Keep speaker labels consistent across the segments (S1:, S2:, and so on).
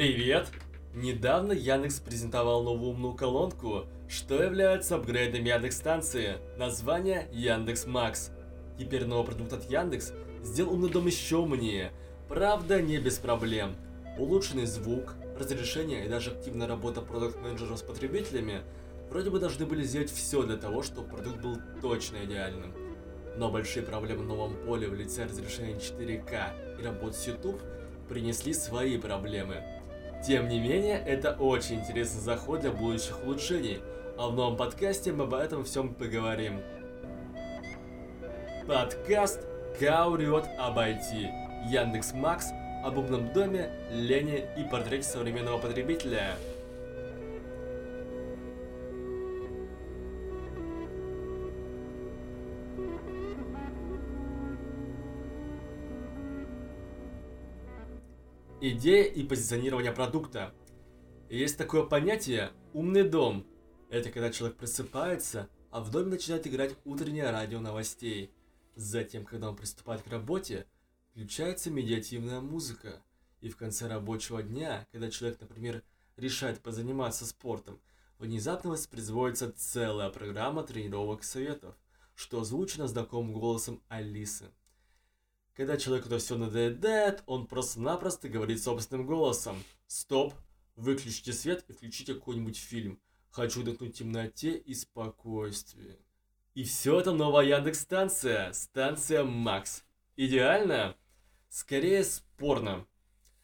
S1: Привет! Недавно Яндекс презентовал новую умную колонку, что является апгрейдом Яндекс станции. Название Яндекс Макс. Теперь новый продукт от Яндекс сделал умный дом еще умнее. Правда, не без проблем. Улучшенный звук, разрешение и даже активная работа продукт-менеджеров с потребителями вроде бы должны были сделать все для того, чтобы продукт был точно идеальным. Но большие проблемы в новом поле в лице разрешения 4К и работы с YouTube принесли свои проблемы. Тем не менее, это очень интересный заход для будущих улучшений, а в новом подкасте мы об этом всем поговорим. Подкаст «Каурет об IT» Яндекс Макс об умном доме, Лене и портрете современного потребителя. Идея и позиционирование продукта. Есть такое понятие «умный дом». Это когда человек просыпается, а в доме начинает играть утреннее радио новостей. Затем, когда он приступает к работе, включается медиативная музыка. И в конце рабочего дня, когда человек, например, решает позаниматься спортом, внезапно воспроизводится целая программа тренировок советов, что озвучено знакомым голосом Алисы. Когда человеку это все надоедает, он просто-напросто говорит собственным голосом. Стоп, выключите свет и включите какой-нибудь фильм. Хочу вдохнуть в темноте и спокойствие. И все это новая Яндекс-станция, станция Макс. Идеально? Скорее спорно.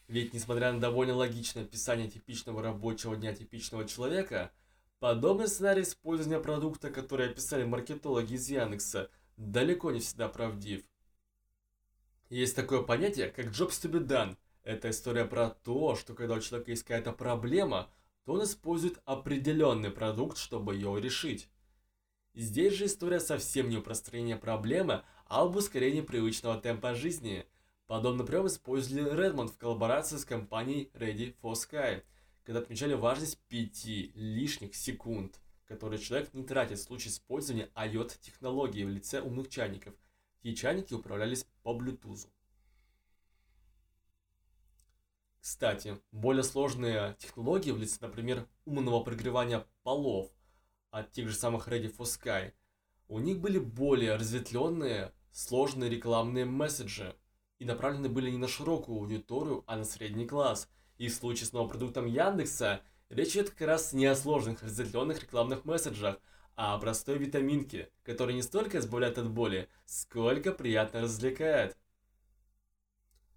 S1: Ведь несмотря на довольно логичное описание типичного рабочего дня типичного человека, подобный сценарий использования продукта, который описали маркетологи из Яндекса, далеко не всегда правдив. Есть такое понятие, как jobs to be done. Это история про то, что когда у человека есть какая-то проблема, то он использует определенный продукт, чтобы ее решить. Здесь же история совсем не у простроения проблемы, а об ускорении привычного темпа жизни. Подобный прием использовали Redmond в коллаборации с компанией Ready for Sky, когда отмечали важность 5 лишних секунд, которые человек не тратит в случае использования IoT-технологии в лице умных чайников – и чайники управлялись по Bluetooth. Кстати, более сложные технологии в лице, например, умного прогревания полов от тех же самых Ready for Sky, у них были более разветвленные, сложные рекламные месседжи и направлены были не на широкую аудиторию, а на средний класс. И в случае с новым продуктом Яндекса речь идет как раз не о сложных разветвленных рекламных месседжах, а о простой витаминке, которая не столько избавляет от боли, сколько приятно развлекает.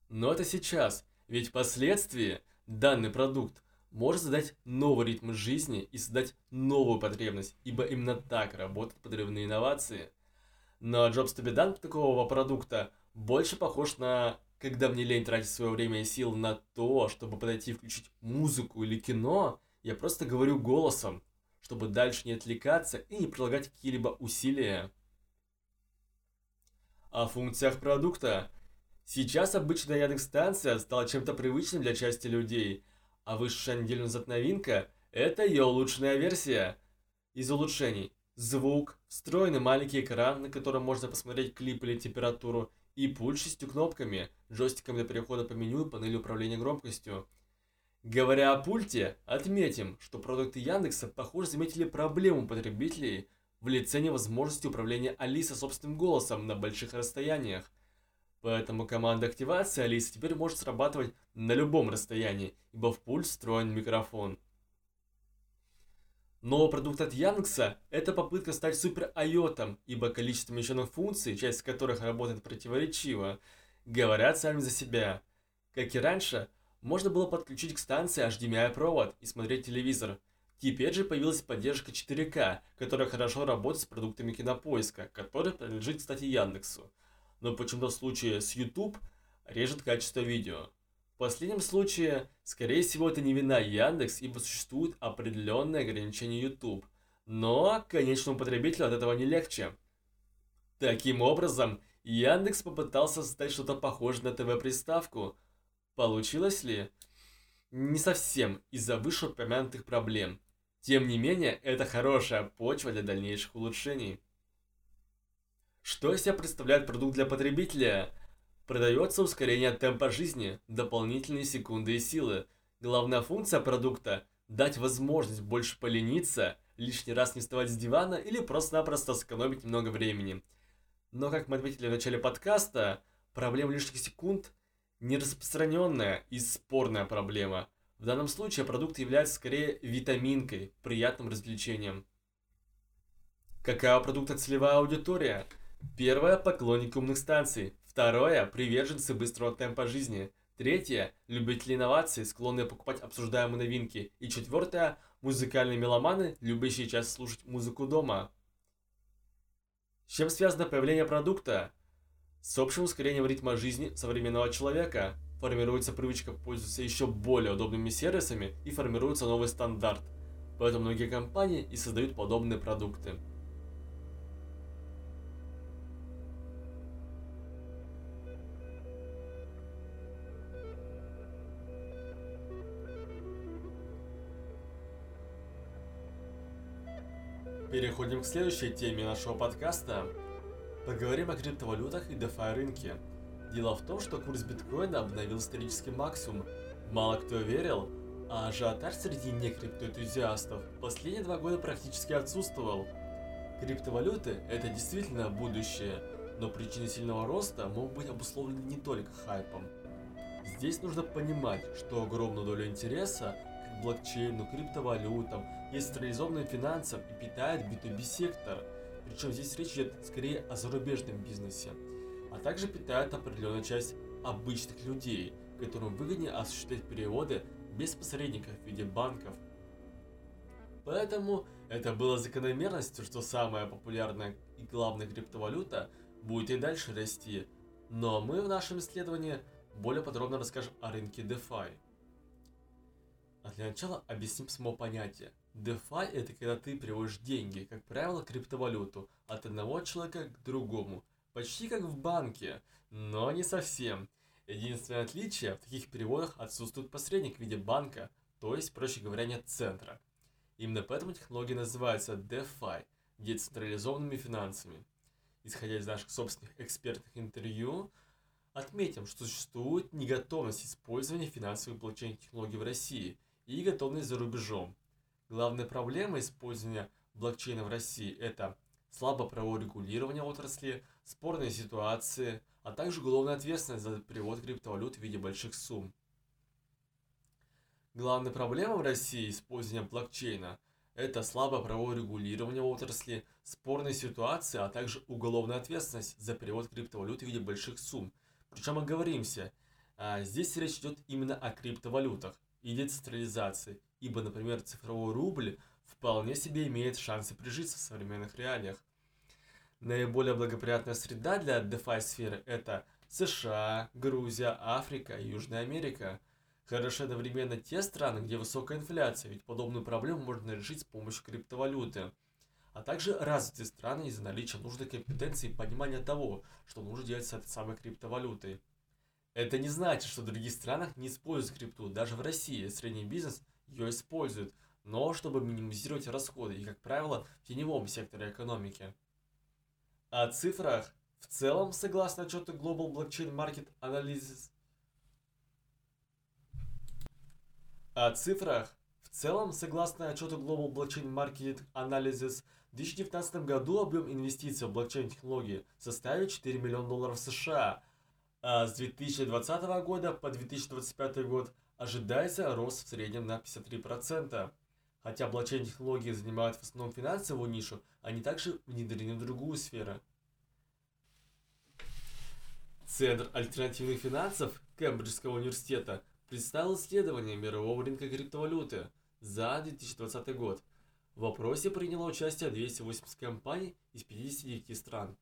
S1: Но это сейчас, ведь впоследствии данный продукт может задать новый ритм жизни и создать новую потребность, ибо именно так работают подрывные инновации. Но be done такого продукта больше похож на когда мне лень тратить свое время и сил на то, чтобы подойти и включить музыку или кино, я просто говорю голосом, чтобы дальше не отвлекаться и не прилагать какие-либо усилия. О функциях продукта. Сейчас обычная Яндекс-станция стала чем-то привычным для части людей, а вышедшая неделю назад новинка – это ее улучшенная версия. Из улучшений – звук, встроенный маленький экран, на котором можно посмотреть клип или температуру, и пульт шестью кнопками, джойстиком для перехода по меню и панели управления громкостью – Говоря о пульте, отметим, что продукты Яндекса, похоже, заметили проблему потребителей в лице невозможности управления Алисой собственным голосом на больших расстояниях. Поэтому команда активации Алисы теперь может срабатывать на любом расстоянии, ибо в пульт встроен микрофон. Новый продукт от Яндекса – это попытка стать супер айотом, ибо количество мещенных функций, часть которых работает противоречиво, говорят сами за себя. Как и раньше – можно было подключить к станции HDMI провод и смотреть телевизор. Теперь же появилась поддержка 4К, которая хорошо работает с продуктами кинопоиска, который принадлежит, кстати, Яндексу. Но почему-то в случае с YouTube режет качество видео. В последнем случае, скорее всего, это не вина Яндекс, ибо существует определенное ограничение YouTube. Но конечному потребителю от этого не легче. Таким образом, Яндекс попытался создать что-то похожее на ТВ-приставку – Получилось ли? Не совсем из-за вышеупомянутых проблем. Тем не менее, это хорошая почва для дальнейших улучшений. Что из себя представляет продукт для потребителя? Продается ускорение темпа жизни, дополнительные секунды и силы, Главная функция продукта – дать возможность больше полениться, лишний раз не вставать с дивана или просто-напросто сэкономить немного времени. Но, как мы отметили в начале подкаста, проблема лишних секунд – не распространенная и спорная проблема. В данном случае продукт является скорее витаминкой, приятным развлечением. Какая у продукта целевая аудитория? Первое – поклонники умных станций. Второе – приверженцы быстрого темпа жизни. Третье – любители инноваций, склонные покупать обсуждаемые новинки. И четвертое – музыкальные меломаны, любящие часто слушать музыку дома. С чем связано появление продукта? С общим ускорением ритма жизни современного человека. Формируется привычка пользоваться еще более удобными сервисами и формируется новый стандарт. Поэтому многие компании и создают подобные продукты. Переходим к следующей теме нашего подкаста. Поговорим о криптовалютах и DeFi рынке. Дело в том, что курс биткоина обновил исторический максимум. Мало кто верил, а ажиотаж среди некриптоэнтузиастов последние два года практически отсутствовал. Криптовалюты – это действительно будущее, но причины сильного роста могут быть обусловлены не только хайпом. Здесь нужно понимать, что огромную долю интереса к блокчейну, криптовалютам – есть централизованным финансам и питает B2B сектор. Причем здесь речь идет скорее о зарубежном бизнесе. А также питает определенную часть обычных людей, которым выгоднее осуществлять переводы без посредников в виде банков. Поэтому это было закономерностью, что самая популярная и главная криптовалюта будет и дальше расти. Но мы в нашем исследовании более подробно расскажем о рынке DeFi. А для начала объясним само понятие. DeFi – это когда ты переводишь деньги, как правило, криптовалюту, от одного человека к другому. Почти как в банке, но не совсем. Единственное отличие – в таких переводах отсутствует посредник в виде банка, то есть, проще говоря, нет центра. Именно поэтому технология называется DeFi – децентрализованными финансами. Исходя из наших собственных экспертных интервью, отметим, что существует неготовность использования финансовых блокчейн-технологий в России и готовность за рубежом. Главная проблема использования блокчейна в России – это слабое правовое регулирование отрасли, спорные ситуации, а также уголовная ответственность за перевод криптовалют в виде больших сумм. Главная проблема в России использования блокчейна – это слабое правовое регулирование отрасли, спорные ситуации, а также уголовная ответственность за перевод криптовалют в виде больших сумм. Причем оговоримся, а, здесь речь идет именно о криптовалютах и децентрализации, ибо, например, цифровой рубль вполне себе имеет шансы прижиться в современных реалиях. Наиболее благоприятная среда для DeFi сферы это США, Грузия, Африка и Южная Америка. Хороши одновременно те страны, где высокая инфляция, ведь подобную проблему можно решить с помощью криптовалюты. А также развитые страны из-за наличия нужной компетенции и понимания того, что нужно делать с этой самой криптовалютой. Это не значит, что в других странах не используют крипту. Даже в России средний бизнес ее используют, но чтобы минимизировать расходы и, как правило, в теневом секторе экономики. О цифрах в целом, согласно отчету Global Blockchain Market Analysis, о цифрах в целом, согласно отчету Global Blockchain Market Analysis, в 2019 году объем инвестиций в блокчейн-технологии составит 4 миллиона долларов США, а с 2020 года по 2025 год ожидается рост в среднем на 53%. Хотя блокчейн-технологии занимают в основном финансовую нишу, они также внедрены в другую сферу. Центр альтернативных финансов Кембриджского университета представил исследование мирового рынка криптовалюты за 2020 год. В вопросе приняло участие 280 компаний из 59 стран.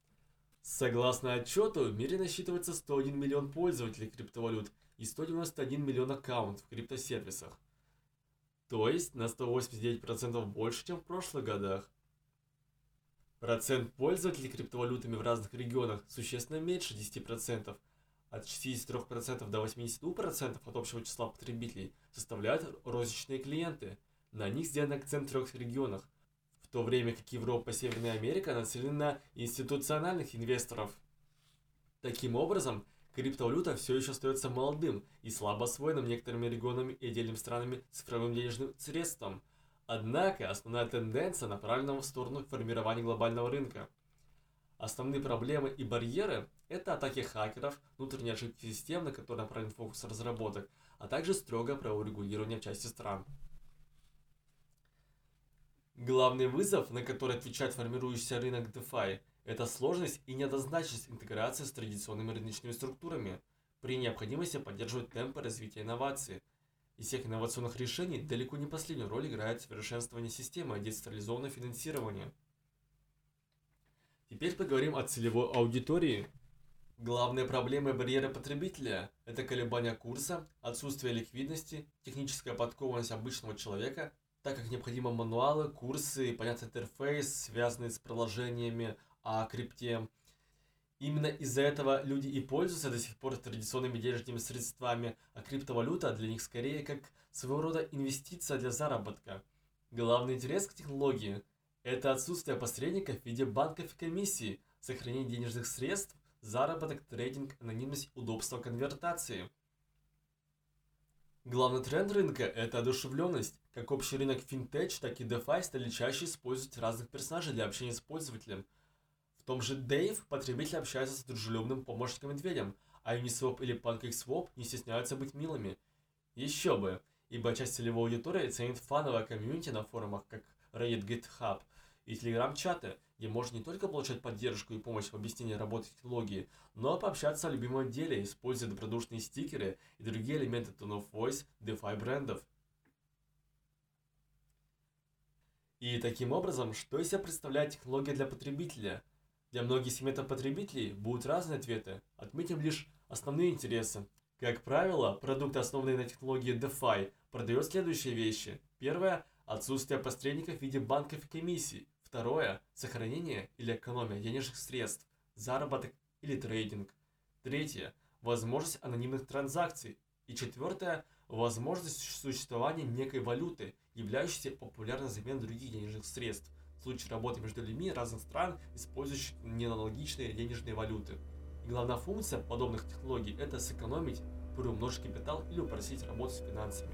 S1: Согласно отчету, в мире насчитывается 101 миллион пользователей криптовалют и 191 миллион аккаунтов в криптосервисах. То есть на 189% больше, чем в прошлых годах. Процент пользователей криптовалютами в разных регионах существенно меньше 10%, от 63% до 82% от общего числа потребителей составляют розничные клиенты. На них сделан акцент в трех регионах в то время как Европа и Северная Америка нацелены на институциональных инвесторов. Таким образом, Криптовалюта все еще остается молодым и слабо освоенным некоторыми регионами и отдельными странами цифровым денежным средством. Однако основная тенденция направлена в сторону формирования глобального рынка. Основные проблемы и барьеры – это атаки хакеров, внутренние ошибки систем, на которые направлен фокус разработок, а также строгое правовое регулирование в части стран. Главный вызов, на который отвечает формирующийся рынок DeFi, это сложность и неоднозначность интеграции с традиционными рыночными структурами. При необходимости поддерживать темпы развития инноваций. Из всех инновационных решений далеко не последнюю роль играет совершенствование системы децентрализованного финансирования. Теперь поговорим о целевой аудитории. Главные проблемы и барьеры потребителя – это колебания курса, отсутствие ликвидности, техническая подкованность обычного человека, так как необходимы мануалы, курсы, понятный интерфейс, связанные с приложениями, о крипте. Именно из-за этого люди и пользуются до сих пор традиционными денежными средствами, а криптовалюта для них скорее как своего рода инвестиция для заработка. Главный интерес к технологии – это отсутствие посредников в виде банков и комиссий, сохранение денежных средств, заработок, трейдинг, анонимность, удобство конвертации. Главный тренд рынка – это одушевленность. Как общий рынок финтеч, так и DeFi стали чаще использовать разных персонажей для общения с пользователем – том же Dave потребитель общается с дружелюбным помощником-медведем, а Uniswap или PancakeSwap не стесняются быть милыми. Еще бы, ибо часть целевой аудитории ценит фановое комьюнити на форумах, как Reddit, GitHub и Telegram-чаты, где можно не только получать поддержку и помощь в объяснении работы технологии, но и пообщаться о любимом деле, используя добродушные стикеры и другие элементы Tone of Voice DeFi брендов. И таким образом, что из себя представляет технология для потребителя – для многих сегментов потребителей будут разные ответы. Отметим лишь основные интересы. Как правило, продукт, основанный на технологии DeFi, продает следующие вещи. Первое – отсутствие посредников в виде банков и комиссий. Второе – сохранение или экономия денежных средств, заработок или трейдинг. Третье – возможность анонимных транзакций. И четвертое – возможность существования некой валюты, являющейся популярной заменой других денежных средств случае работы между людьми разных стран, использующих неаналогичные денежные валюты. И главная функция подобных технологий – это сэкономить, приумножить капитал или упростить работу с финансами.